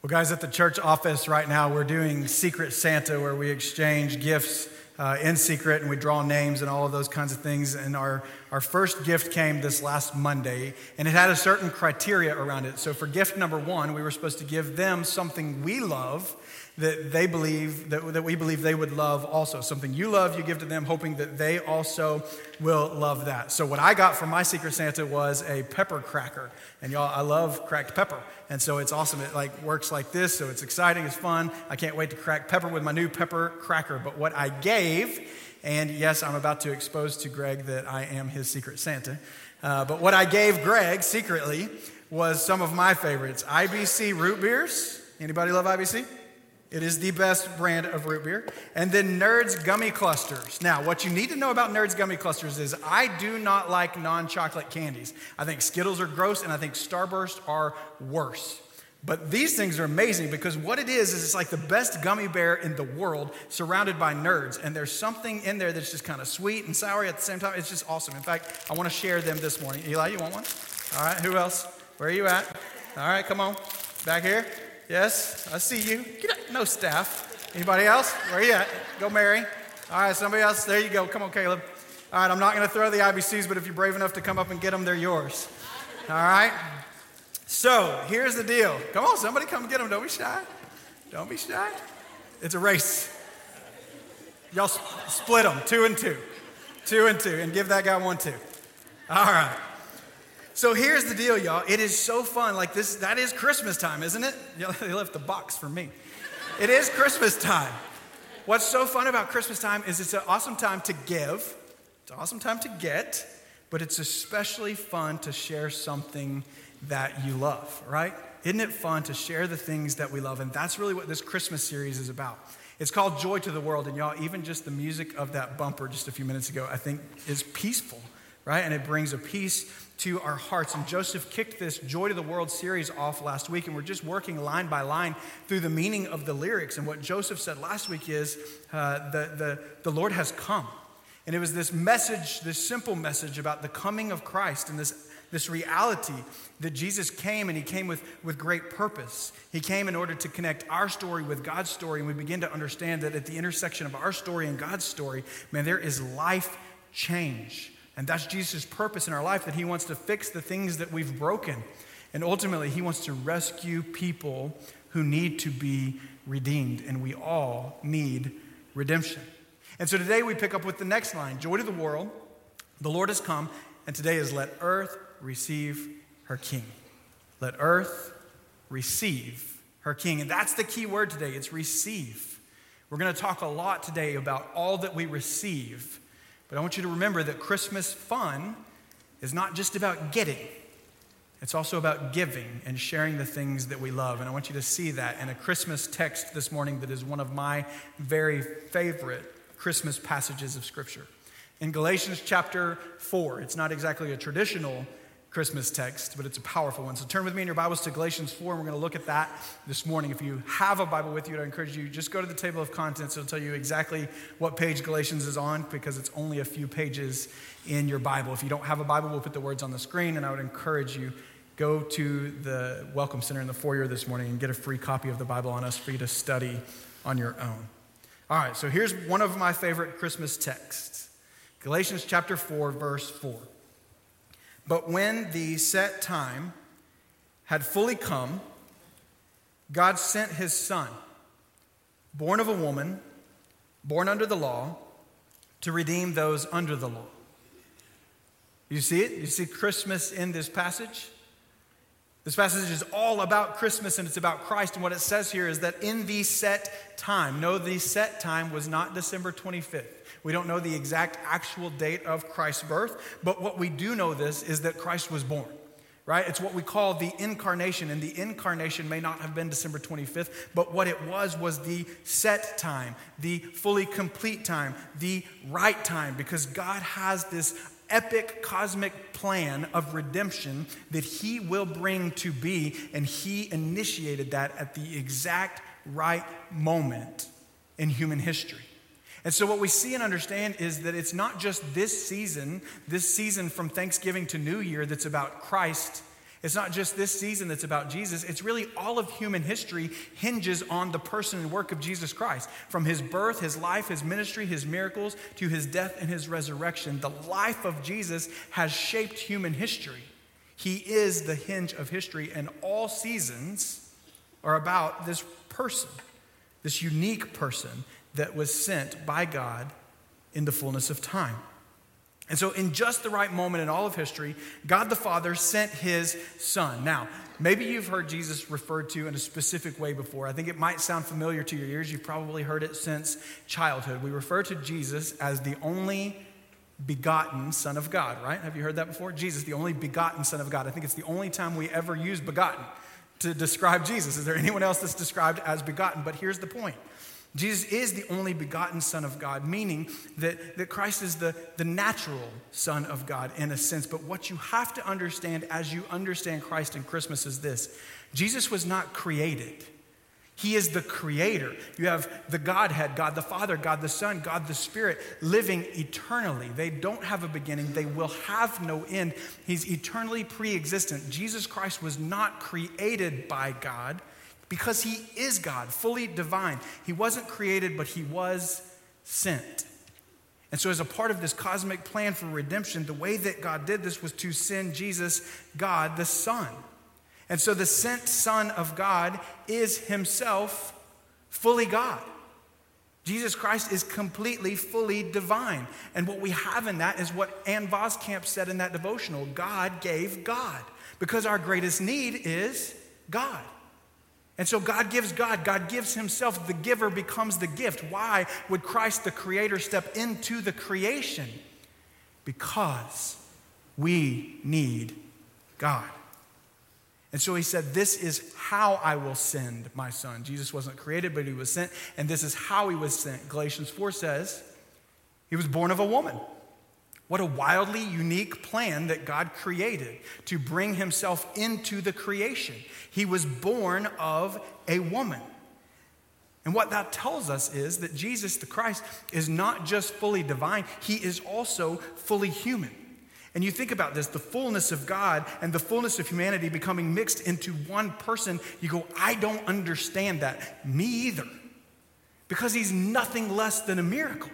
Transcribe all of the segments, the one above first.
Well, guys, at the church office right now, we're doing Secret Santa where we exchange gifts uh, in secret and we draw names and all of those kinds of things. And our, our first gift came this last Monday, and it had a certain criteria around it. So, for gift number one, we were supposed to give them something we love that they believe, that, that we believe they would love also. Something you love, you give to them, hoping that they also will love that. So, what I got from my Secret Santa was a pepper cracker. And y'all, I love cracked pepper. And so it's awesome. It like works like this, so it's exciting, it's fun. I can't wait to crack pepper with my new pepper cracker. But what I gave, and yes, I'm about to expose to Greg that I am his Secret Santa. Uh, but what I gave Greg secretly was some of my favorites IBC root beers. Anybody love IBC? It is the best brand of root beer. And then Nerds Gummy Clusters. Now, what you need to know about Nerds Gummy Clusters is I do not like non chocolate candies. I think Skittles are gross and I think Starburst are worse. But these things are amazing because what it is is it's like the best gummy bear in the world surrounded by nerds. And there's something in there that's just kind of sweet and sour at the same time. It's just awesome. In fact, I want to share them this morning. Eli, you want one? All right, who else? Where are you at? All right, come on. Back here. Yes, I see you. No staff. Anybody else? Where you at? Go, Mary. All right, somebody else. There you go. Come on, Caleb. All right, I'm not going to throw the IBCs, but if you're brave enough to come up and get them, they're yours. All right? So here's the deal. Come on, somebody come get them. Don't be shy. Don't be shy. It's a race. Y'all split them two and two, two and two, and give that guy one, two. All right. So here's the deal, y'all. It is so fun. Like this, that is Christmas time, isn't it? They left the box for me. It is Christmas time. What's so fun about Christmas time is it's an awesome time to give, it's an awesome time to get, but it's especially fun to share something that you love, right? Isn't it fun to share the things that we love? And that's really what this Christmas series is about. It's called Joy to the World. And y'all, even just the music of that bumper just a few minutes ago, I think is peaceful, right? And it brings a peace to our hearts. And Joseph kicked this Joy to the World series off last week, and we're just working line by line through the meaning of the lyrics. And what Joseph said last week is uh, the, the, the Lord has come. And it was this message, this simple message about the coming of Christ and this, this reality that Jesus came and he came with, with great purpose. He came in order to connect our story with God's story. And we begin to understand that at the intersection of our story and God's story, man, there is life change. And that's Jesus' purpose in our life that he wants to fix the things that we've broken. And ultimately, he wants to rescue people who need to be redeemed. And we all need redemption. And so today we pick up with the next line Joy to the world, the Lord has come. And today is let earth receive her king. Let earth receive her king. And that's the key word today it's receive. We're going to talk a lot today about all that we receive but I want you to remember that Christmas fun is not just about getting, it's also about giving and sharing the things that we love. And I want you to see that in a Christmas text this morning that is one of my very favorite Christmas passages of Scripture. In Galatians chapter 4, it's not exactly a traditional Christmas text, but it's a powerful one. So turn with me in your Bibles to Galatians 4, and we're going to look at that this morning. If you have a Bible with you, I encourage you just go to the table of contents. It'll tell you exactly what page Galatians is on because it's only a few pages in your Bible. If you don't have a Bible, we'll put the words on the screen, and I would encourage you go to the Welcome Center in the foyer this morning and get a free copy of the Bible on us for you to study on your own. All right, so here's one of my favorite Christmas texts Galatians chapter 4, verse 4. But when the set time had fully come, God sent his son, born of a woman, born under the law, to redeem those under the law. You see it? You see Christmas in this passage? This passage is all about Christmas and it's about Christ. And what it says here is that in the set time, no, the set time was not December 25th. We don't know the exact actual date of Christ's birth, but what we do know this is that Christ was born. Right? It's what we call the incarnation, and the incarnation may not have been December 25th, but what it was was the set time, the fully complete time, the right time, because God has this epic cosmic plan of redemption that he will bring to be, and he initiated that at the exact right moment in human history. And so, what we see and understand is that it's not just this season, this season from Thanksgiving to New Year, that's about Christ It's not just this season that's about Jesus. It's really all of human history hinges on the person and work of Jesus Christ. From his birth, his life, his ministry, his miracles, to his death and his resurrection, the life of Jesus has shaped human history. He is the hinge of history, and all seasons are about this person, this unique person that was sent by God in the fullness of time. And so, in just the right moment in all of history, God the Father sent his Son. Now, maybe you've heard Jesus referred to in a specific way before. I think it might sound familiar to your ears. You've probably heard it since childhood. We refer to Jesus as the only begotten Son of God, right? Have you heard that before? Jesus, the only begotten Son of God. I think it's the only time we ever use begotten to describe Jesus. Is there anyone else that's described as begotten? But here's the point Jesus is the only begotten Son of God, meaning that, that Christ is the, the natural Son of God in a sense. But what you have to understand as you understand Christ in Christmas is this Jesus was not created. He is the creator. You have the Godhead, God the Father, God the Son, God the Spirit, living eternally. They don't have a beginning, they will have no end. He's eternally pre existent. Jesus Christ was not created by God because he is God, fully divine. He wasn't created, but he was sent. And so, as a part of this cosmic plan for redemption, the way that God did this was to send Jesus, God the Son. And so, the sent Son of God is himself fully God. Jesus Christ is completely, fully divine. And what we have in that is what Ann Voskamp said in that devotional God gave God. Because our greatest need is God. And so God gives God, God gives Himself. The giver becomes the gift. Why would Christ, the Creator, step into the creation? Because we need God. And so he said, This is how I will send my son. Jesus wasn't created, but he was sent, and this is how he was sent. Galatians 4 says, He was born of a woman. What a wildly unique plan that God created to bring himself into the creation. He was born of a woman. And what that tells us is that Jesus the Christ is not just fully divine, he is also fully human. And you think about this the fullness of God and the fullness of humanity becoming mixed into one person. You go, I don't understand that. Me either. Because he's nothing less than a miracle.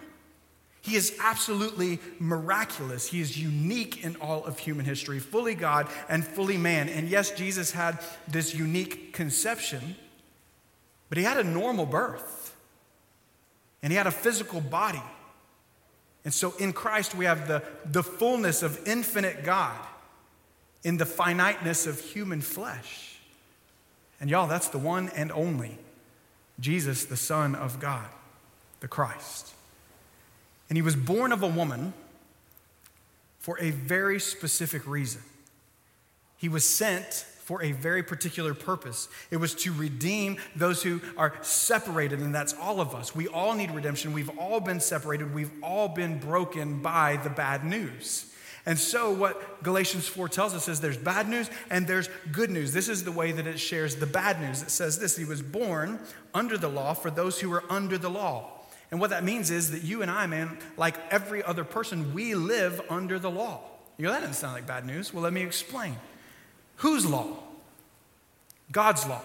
He is absolutely miraculous. He is unique in all of human history, fully God and fully man. And yes, Jesus had this unique conception, but he had a normal birth, and he had a physical body. And so in Christ, we have the, the fullness of infinite God in the finiteness of human flesh. And y'all, that's the one and only Jesus, the Son of God, the Christ. And he was born of a woman for a very specific reason. He was sent for a very particular purpose. It was to redeem those who are separated, and that's all of us. We all need redemption. We've all been separated. We've all been broken by the bad news. And so, what Galatians 4 tells us is there's bad news and there's good news. This is the way that it shares the bad news. It says this He was born under the law for those who were under the law and what that means is that you and I, man, like every other person, we live under the law. You know, that doesn't sound like bad news. Well, let me explain. Whose law? God's law.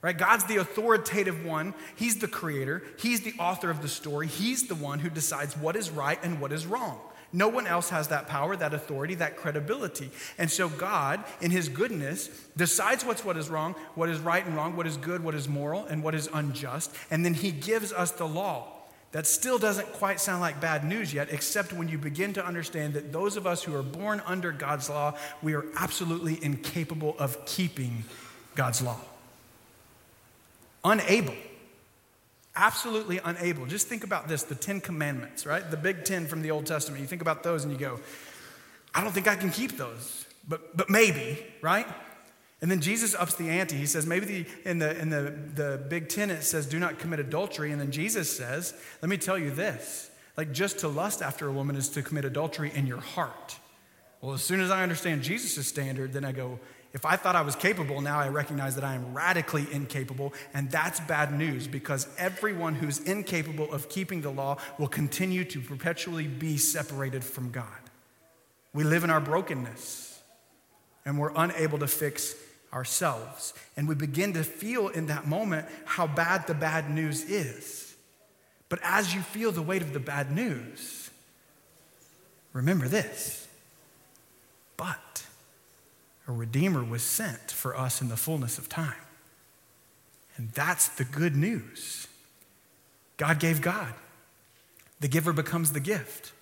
Right? God's the authoritative one. He's the creator. He's the author of the story. He's the one who decides what is right and what is wrong. No one else has that power, that authority, that credibility. And so God, in his goodness, decides what's what is wrong, what is right and wrong, what is good, what is moral, and what is unjust. And then he gives us the law. That still doesn't quite sound like bad news yet, except when you begin to understand that those of us who are born under God's law, we are absolutely incapable of keeping God's law. Unable. Absolutely unable. Just think about this the Ten Commandments, right? The big ten from the Old Testament. You think about those and you go, I don't think I can keep those, but, but maybe, right? And then Jesus ups the ante. He says, maybe the, in, the, in the, the big ten it says, do not commit adultery. And then Jesus says, let me tell you this like, just to lust after a woman is to commit adultery in your heart. Well, as soon as I understand Jesus' standard, then I go, if I thought I was capable, now I recognize that I am radically incapable. And that's bad news because everyone who's incapable of keeping the law will continue to perpetually be separated from God. We live in our brokenness. and we're unable to fix ourselves. And we begin to feel in that moment how bad the bad news is. But as you feel the weight of the bad news, remember this. But a Redeemer was sent for us in the fullness of time. And that's the good news. God gave God. The giver becomes the gift.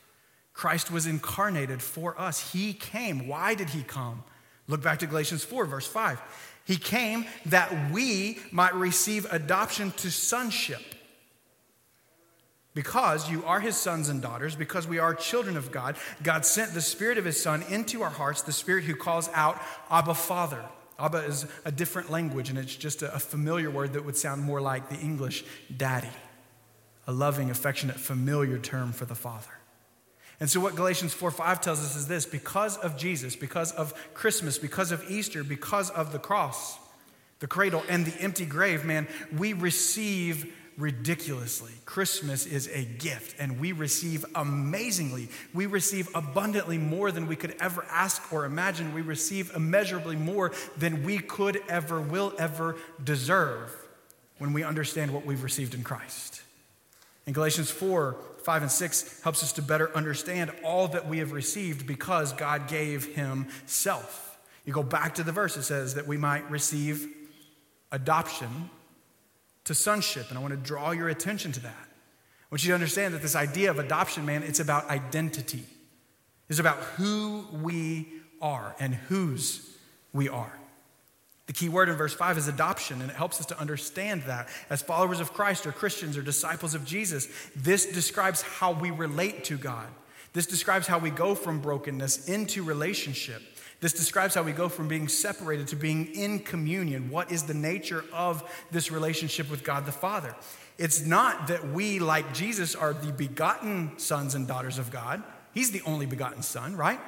Christ was incarnated for us. He came. Why did he come? Look back to Galatians 4, verse 5. He came that we might receive adoption to sonship. Because you are his sons and daughters, because we are children of God, God sent the Spirit of his Son into our hearts, the Spirit who calls out, Abba, Father. Abba is a different language, and it's just a familiar word that would sound more like the English daddy, a loving, affectionate, familiar term for the Father. And so, what Galatians 4 5 tells us is this because of Jesus, because of Christmas, because of Easter, because of the cross, the cradle, and the empty grave, man, we receive ridiculously. Christmas is a gift, and we receive amazingly. We receive abundantly more than we could ever ask or imagine. We receive immeasurably more than we could ever, will ever deserve when we understand what we've received in Christ. In Galatians 4 5 and 6 helps us to better understand all that we have received because God gave Himself. You go back to the verse, it says that we might receive adoption to sonship. And I want to draw your attention to that. I want you to understand that this idea of adoption, man, it's about identity. It's about who we are and whose we are. The key word in verse 5 is adoption, and it helps us to understand that. As followers of Christ or Christians or disciples of Jesus, this describes how we relate to God. This describes how we go from brokenness into relationship. This describes how we go from being separated to being in communion. What is the nature of this relationship with God the Father? It's not that we, like Jesus, are the begotten sons and daughters of God. He's the only begotten Son, right?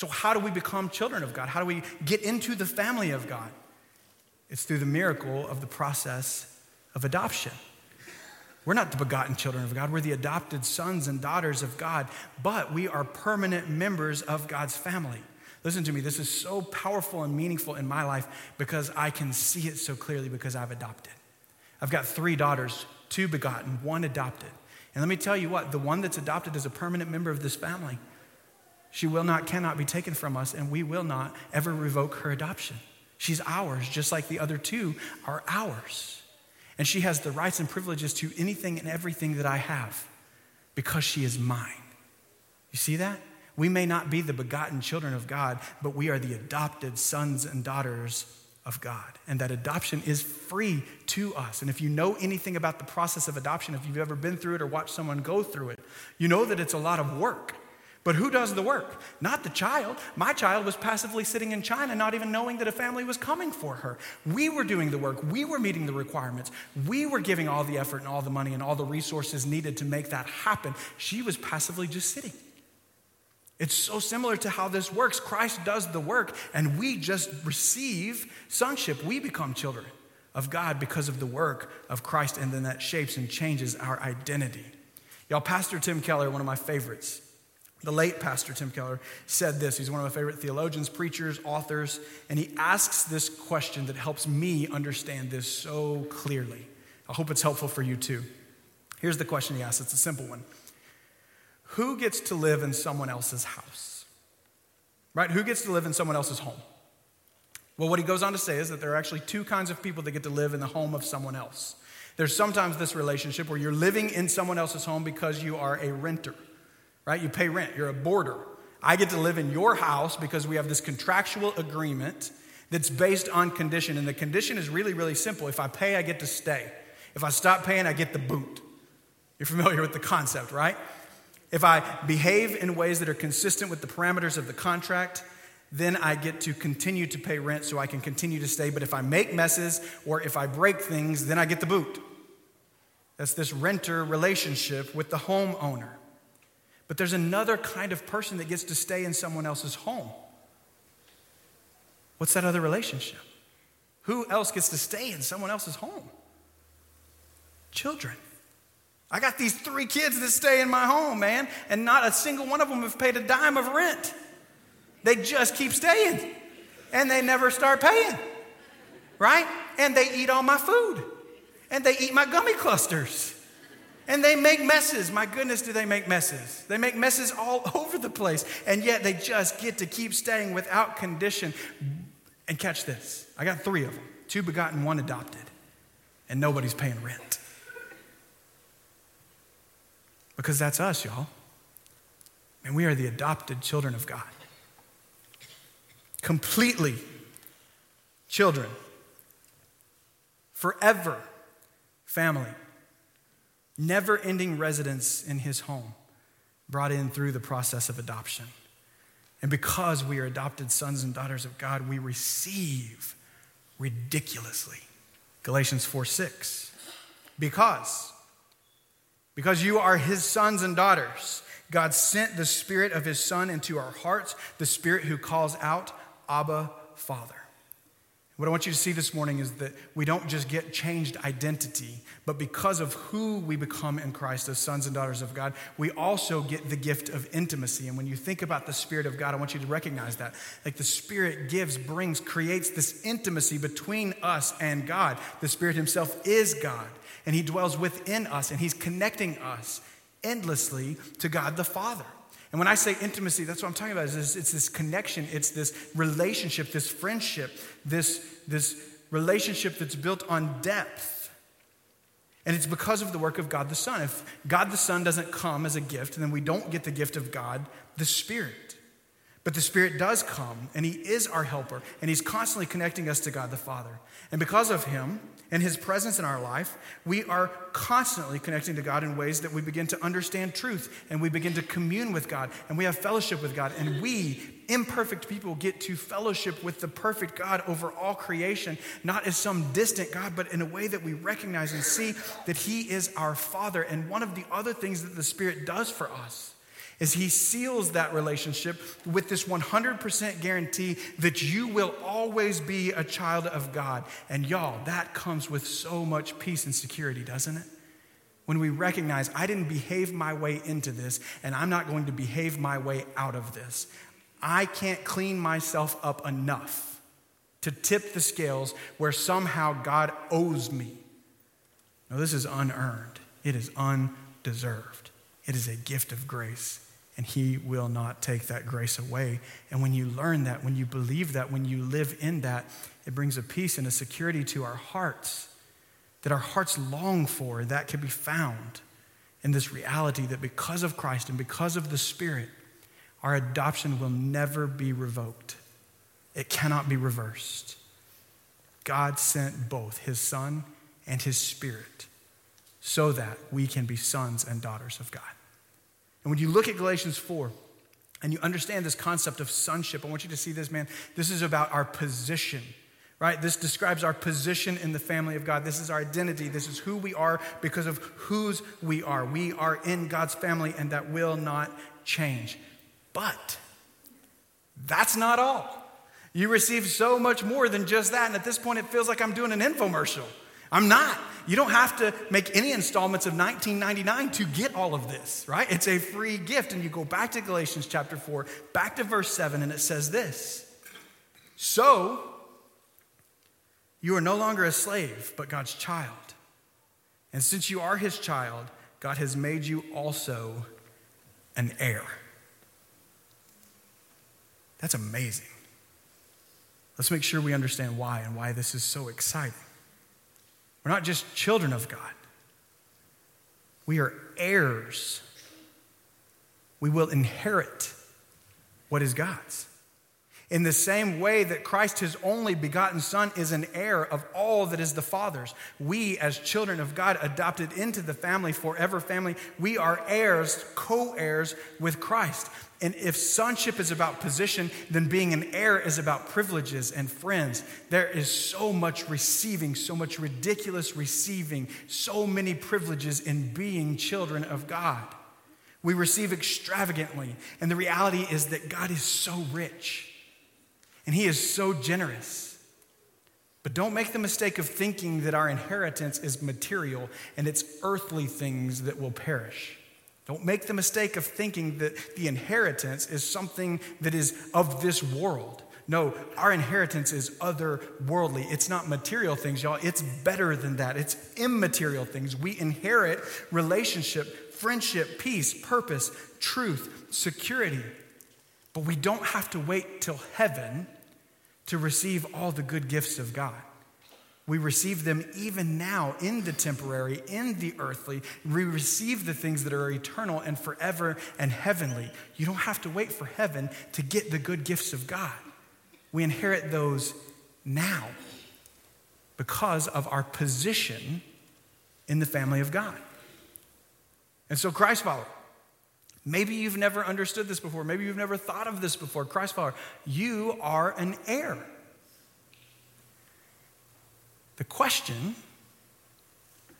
So, how do we become children of God? How do we get into the family of God? It's through the miracle of the process of adoption. We're not the begotten children of God, we're the adopted sons and daughters of God, but we are permanent members of God's family. Listen to me, this is so powerful and meaningful in my life because I can see it so clearly because I've adopted. I've got three daughters, two begotten, one adopted. And let me tell you what, the one that's adopted is a permanent member of this family. She will not, cannot be taken from us, and we will not ever revoke her adoption. She's ours, just like the other two are ours. And she has the rights and privileges to anything and everything that I have because she is mine. You see that? We may not be the begotten children of God, but we are the adopted sons and daughters of God. And that adoption is free to us. And if you know anything about the process of adoption, if you've ever been through it or watched someone go through it, you know that it's a lot of work. But who does the work? Not the child. My child was passively sitting in China, not even knowing that a family was coming for her. We were doing the work. We were meeting the requirements. We were giving all the effort and all the money and all the resources needed to make that happen. She was passively just sitting. It's so similar to how this works. Christ does the work, and we just receive sonship. We become children of God because of the work of Christ, and then that shapes and changes our identity. Y'all, Pastor Tim Keller, one of my favorites, the late Pastor Tim Keller said this. He's one of my favorite theologians, preachers, authors, and he asks this question that helps me understand this so clearly. I hope it's helpful for you too. Here's the question he asks it's a simple one Who gets to live in someone else's house? Right? Who gets to live in someone else's home? Well, what he goes on to say is that there are actually two kinds of people that get to live in the home of someone else. There's sometimes this relationship where you're living in someone else's home because you are a renter right? You pay rent, you're a boarder. I get to live in your house because we have this contractual agreement that's based on condition. And the condition is really, really simple. If I pay, I get to stay. If I stop paying, I get the boot. You're familiar with the concept, right? If I behave in ways that are consistent with the parameters of the contract, then I get to continue to pay rent so I can continue to stay. But if I make messes or if I break things, then I get the boot. That's this renter relationship with the homeowner. But there's another kind of person that gets to stay in someone else's home. What's that other relationship? Who else gets to stay in someone else's home? Children. I got these three kids that stay in my home, man, and not a single one of them have paid a dime of rent. They just keep staying. and they never start paying, right? And they eat all my food, and they eat my gummy clusters. And they make messes. My goodness, do they make messes? They make messes all over the place. And yet they just get to keep staying without condition. And catch this I got three of them two begotten, one adopted. And nobody's paying rent. Because that's us, y'all. And we are the adopted children of God. Completely children. Forever family never ending residence in his home, brought in through the process of adoption. And because we are adopted sons and daughters of God, we receive ridiculously. Galatians 4 6. Because, because you are his sons and daughters, God sent the Spirit of his Son into our hearts, the Spirit who calls out, Abba, Father. What I want you to see this morning is that we don't just get changed identity, but because of who we become in Christ as sons and daughters of God, we also get the gift of intimacy. And when you think about the Spirit of God, I want you to recognize that. Like the Spirit gives, brings, creates this intimacy between us and God. The Spirit Himself is God, and He dwells within us, and He's connecting us endlessly to God the Father. And when I say intimacy, that's what I'm talking about. Is this, it's this connection, it's this relationship, this friendship, this, this relationship that's built on depth. And it's because of the work of God the Son. If God the Son doesn't come as a gift, then we don't get the gift of God the Spirit. But the Spirit does come, and He is our helper, and He's constantly connecting us to God the Father. And because of Him, and His presence in our life, we are constantly connecting to God in ways that we begin to understand truth and we begin to commune with God and we have fellowship with God. And we, imperfect people, get to fellowship with the perfect God over all creation, not as some distant God, but in a way that we recognize and see that He is our Father. And one of the other things that the Spirit does for us is he seals that relationship with this 100% guarantee that you will always be a child of God. And y'all, that comes with so much peace and security, doesn't it? When we recognize I didn't behave my way into this, and I'm not going to behave my way out of this. I can't clean myself up enough to tip the scales where somehow God owes me. No, this is unearned, it is undeserved, it is a gift of grace and He will not take that grace away. And when you learn that, when you believe that, when you live in that, it brings a peace and a security to our hearts that our hearts long for. That can be found in this reality that because of Christ and because of the Spirit, our adoption will never be revoked. It cannot be reversed. God sent both His Son and His Spirit so that we can be sons and daughters of God. And when you look at Galatians 4 and you understand this concept of sonship, I want you to see this, man. This is about our position, right? This describes our position in the family of God. This is our identity. This is who we are because of whose we are. We are in God's family, and that will not change. But that's not all. You receive so much more than just that. And at this point, it feels like I'm doing an infomercial. I'm not. You don't have to make any installments of 1999 to get all of this, right? It's a free gift. And you go back to Galatians chapter 4, back to verse 7, and it says this So, you are no longer a slave, but God's child. And since you are his child, God has made you also an heir. That's amazing. Let's make sure we understand why and why this is so exciting. We're not just children of God, we are heirs. We will inherit what is God's. In the same way that Christ, his only begotten Son, is an heir of all that is the Father's, we, as children of God, adopted into the family, forever family, we are heirs, co heirs with Christ. And if sonship is about position, then being an heir is about privileges and friends. There is so much receiving, so much ridiculous receiving, so many privileges in being children of God. We receive extravagantly. And the reality is that God is so rich and He is so generous. But don't make the mistake of thinking that our inheritance is material and it's earthly things that will perish. Don't make the mistake of thinking that the inheritance is something that is of this world. No, our inheritance is otherworldly. It's not material things, y'all. It's better than that. It's immaterial things. We inherit relationship, friendship, peace, purpose, truth, security. But we don't have to wait till heaven to receive all the good gifts of God. We receive them even now in the temporary, in the earthly. We receive the things that are eternal and forever and heavenly. You don't have to wait for heaven to get the good gifts of God. We inherit those now because of our position in the family of God. And so, Christ follower, maybe you've never understood this before. Maybe you've never thought of this before. Christ follower, you are an heir. The question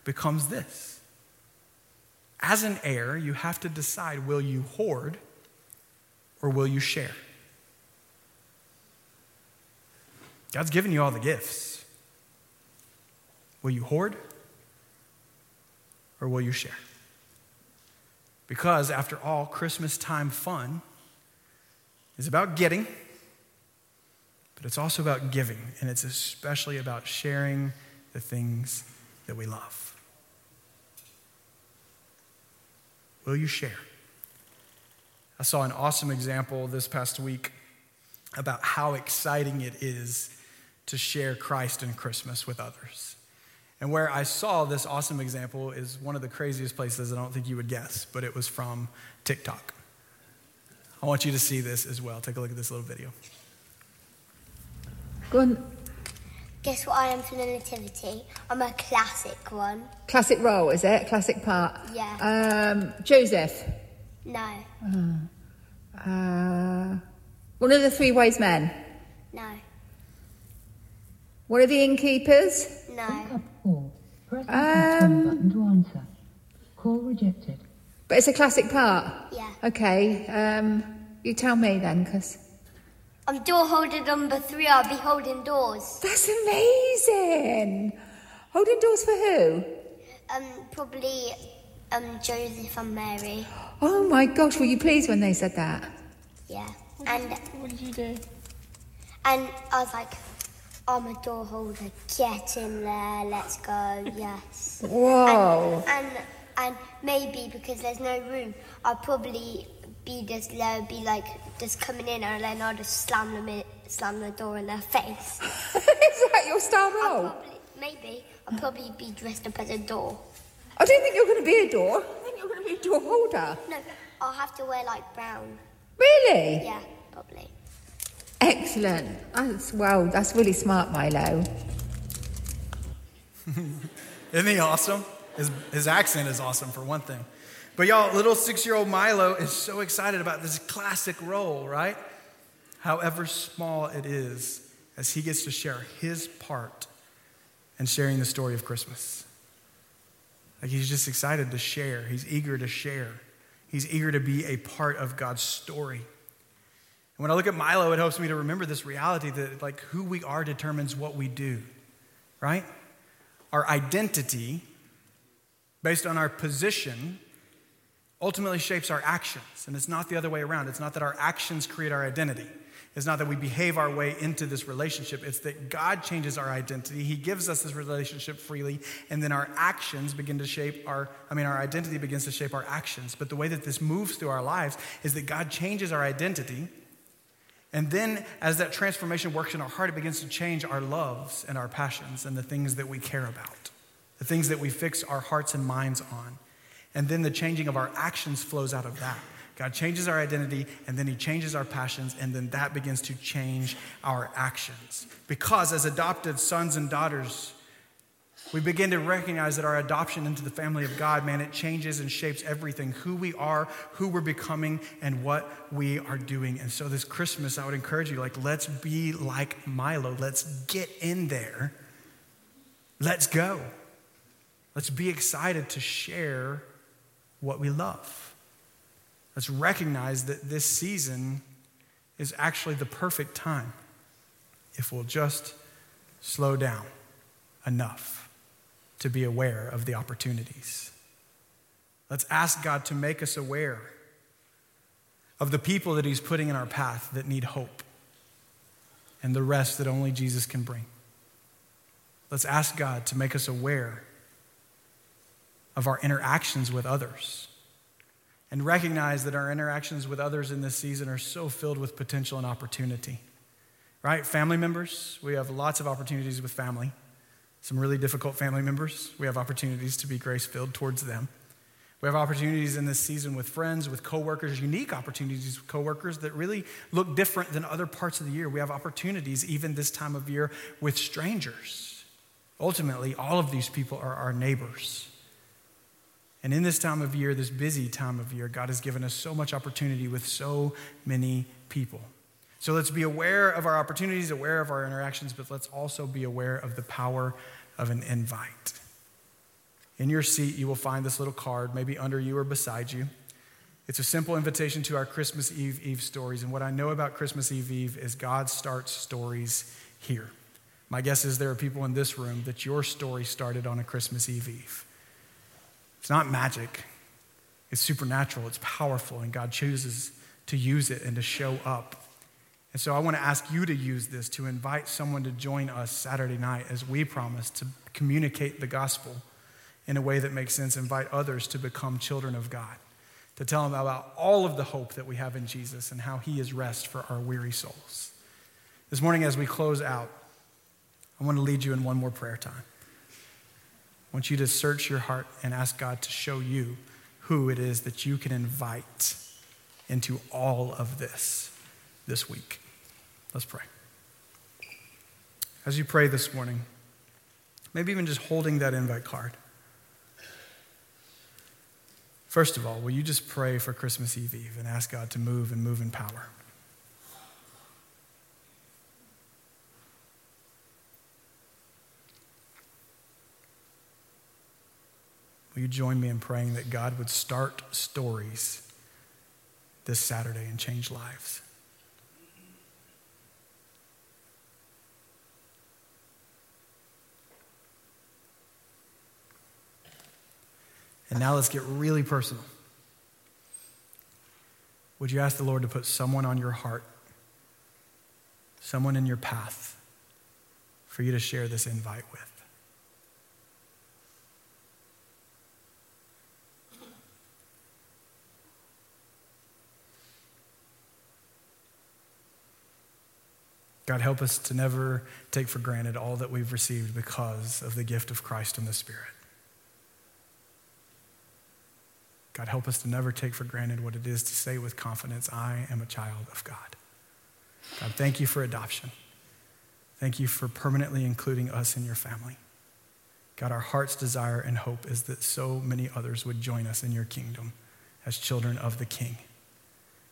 becomes this As an heir, you have to decide will you hoard or will you share? God's given you all the gifts. Will you hoard or will you share? Because after all, Christmas time fun is about getting, but it's also about giving, and it's especially about sharing the things that we love. Will you share? I saw an awesome example this past week about how exciting it is to share Christ and Christmas with others. And where I saw this awesome example is one of the craziest places I don't think you would guess, but it was from TikTok. I want you to see this as well. Take a look at this little video. Go on. Guess what I am for the nativity? I'm a classic one. Classic role, is it? Classic part? Yeah. Um, Joseph. No, Uh, one of the three wise men. no, One of the innkeepers. no. Up call. Press the button to answer. Call rejected. But it's a classic part. Yeah. Okay. Um, you tell me then, because I'm door holder number three. I'll be holding doors. that's amazing. Holding doors for who? Um, probably um Joseph and Mary. Oh my gosh, were you pleased when they said that? Yeah. And What did you do? and I was like, I'm a door holder. Get in there. Let's go. Yes. Whoa. And and maybe because there's no room, I'll probably be just there, be like just coming in, and then I'll just slam them in, slam the door in their face. Is that your star I'll role? probably, maybe I'll probably be dressed up as a door. I don't think you're going to be a door. I think you're going to be a door holder. No, I'll have to wear like brown. Really? Yeah, probably. Excellent. That's, well, that's really smart, Milo. Isn't he awesome? His, his accent is awesome, for one thing. But y'all, little six year old Milo is so excited about this classic role, right? However small it is, as he gets to share his part in sharing the story of Christmas. Like he's just excited to share, he's eager to share, he's eager to be a part of God's story. When I look at Milo, it helps me to remember this reality that, like, who we are determines what we do, right? Our identity, based on our position, ultimately shapes our actions. And it's not the other way around. It's not that our actions create our identity. It's not that we behave our way into this relationship. It's that God changes our identity. He gives us this relationship freely, and then our actions begin to shape our, I mean, our identity begins to shape our actions. But the way that this moves through our lives is that God changes our identity. And then, as that transformation works in our heart, it begins to change our loves and our passions and the things that we care about, the things that we fix our hearts and minds on. And then the changing of our actions flows out of that. God changes our identity, and then He changes our passions, and then that begins to change our actions. Because as adopted sons and daughters, we begin to recognize that our adoption into the family of God, man, it changes and shapes everything who we are, who we're becoming, and what we are doing. And so this Christmas, I would encourage you, like, let's be like Milo. Let's get in there. Let's go. Let's be excited to share what we love. Let's recognize that this season is actually the perfect time if we'll just slow down enough to be aware of the opportunities. Let's ask God to make us aware of the people that He's putting in our path that need hope. and the rest that only Jesus can bring. Let's ask God to make us aware of our interactions with others and recognize that our interactions with others in this season are so filled with potential and opportunity. Right? Family members, we have lots of opportunities with family. Some really difficult family members, we have opportunities to be grace filled towards them. We have opportunities in this season with friends, with coworkers, unique opportunities with coworkers that really look different than other parts of the year. We have opportunities even this time of year with strangers. Ultimately, all of these people are our neighbors. And in this time of year, this busy time of year, God has given us so much opportunity with so many people. So let's be aware of our opportunities, aware of our interactions, but let's also be aware of the power of an invite. In your seat, you will find this little card, maybe under you or beside you. It's a simple invitation to our Christmas Eve Eve stories. And what I know about Christmas Eve Eve is God starts stories here. My guess is there are people in this room that your story started on a Christmas Eve Eve. It's not magic, it's supernatural, it's powerful, and God chooses to use it and to show up. And so I want to ask you to use this to invite someone to join us Saturday night as we promise to communicate the gospel in a way that makes sense, invite others to become children of God, to tell them about all of the hope that we have in Jesus and how He is rest for our weary souls. This morning, as we close out, I want to lead you in one more prayer time. I want you to search your heart and ask God to show you who it is that you can invite into all of this this week. Let's pray. As you pray this morning, maybe even just holding that invite card. First of all, will you just pray for Christmas Eve Eve and ask God to move and move in power? Will you join me in praying that God would start stories this Saturday and change lives? And now let's get really personal. Would you ask the Lord to put someone on your heart, someone in your path, for you to share this invite with? God, help us to never take for granted all that we've received because of the gift of Christ and the Spirit. God, help us to never take for granted what it is to say with confidence, I am a child of God. God, thank you for adoption. Thank you for permanently including us in your family. God, our heart's desire and hope is that so many others would join us in your kingdom as children of the King.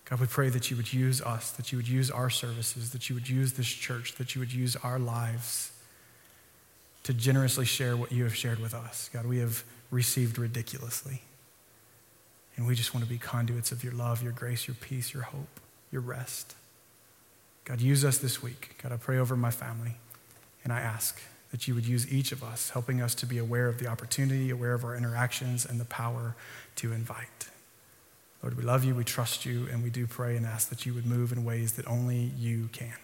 God, we pray that you would use us, that you would use our services, that you would use this church, that you would use our lives to generously share what you have shared with us. God, we have received ridiculously. And we just want to be conduits of your love, your grace, your peace, your hope, your rest. God, use us this week. God, I pray over my family, and I ask that you would use each of us, helping us to be aware of the opportunity, aware of our interactions, and the power to invite. Lord, we love you, we trust you, and we do pray and ask that you would move in ways that only you can,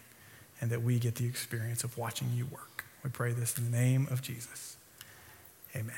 and that we get the experience of watching you work. We pray this in the name of Jesus. Amen.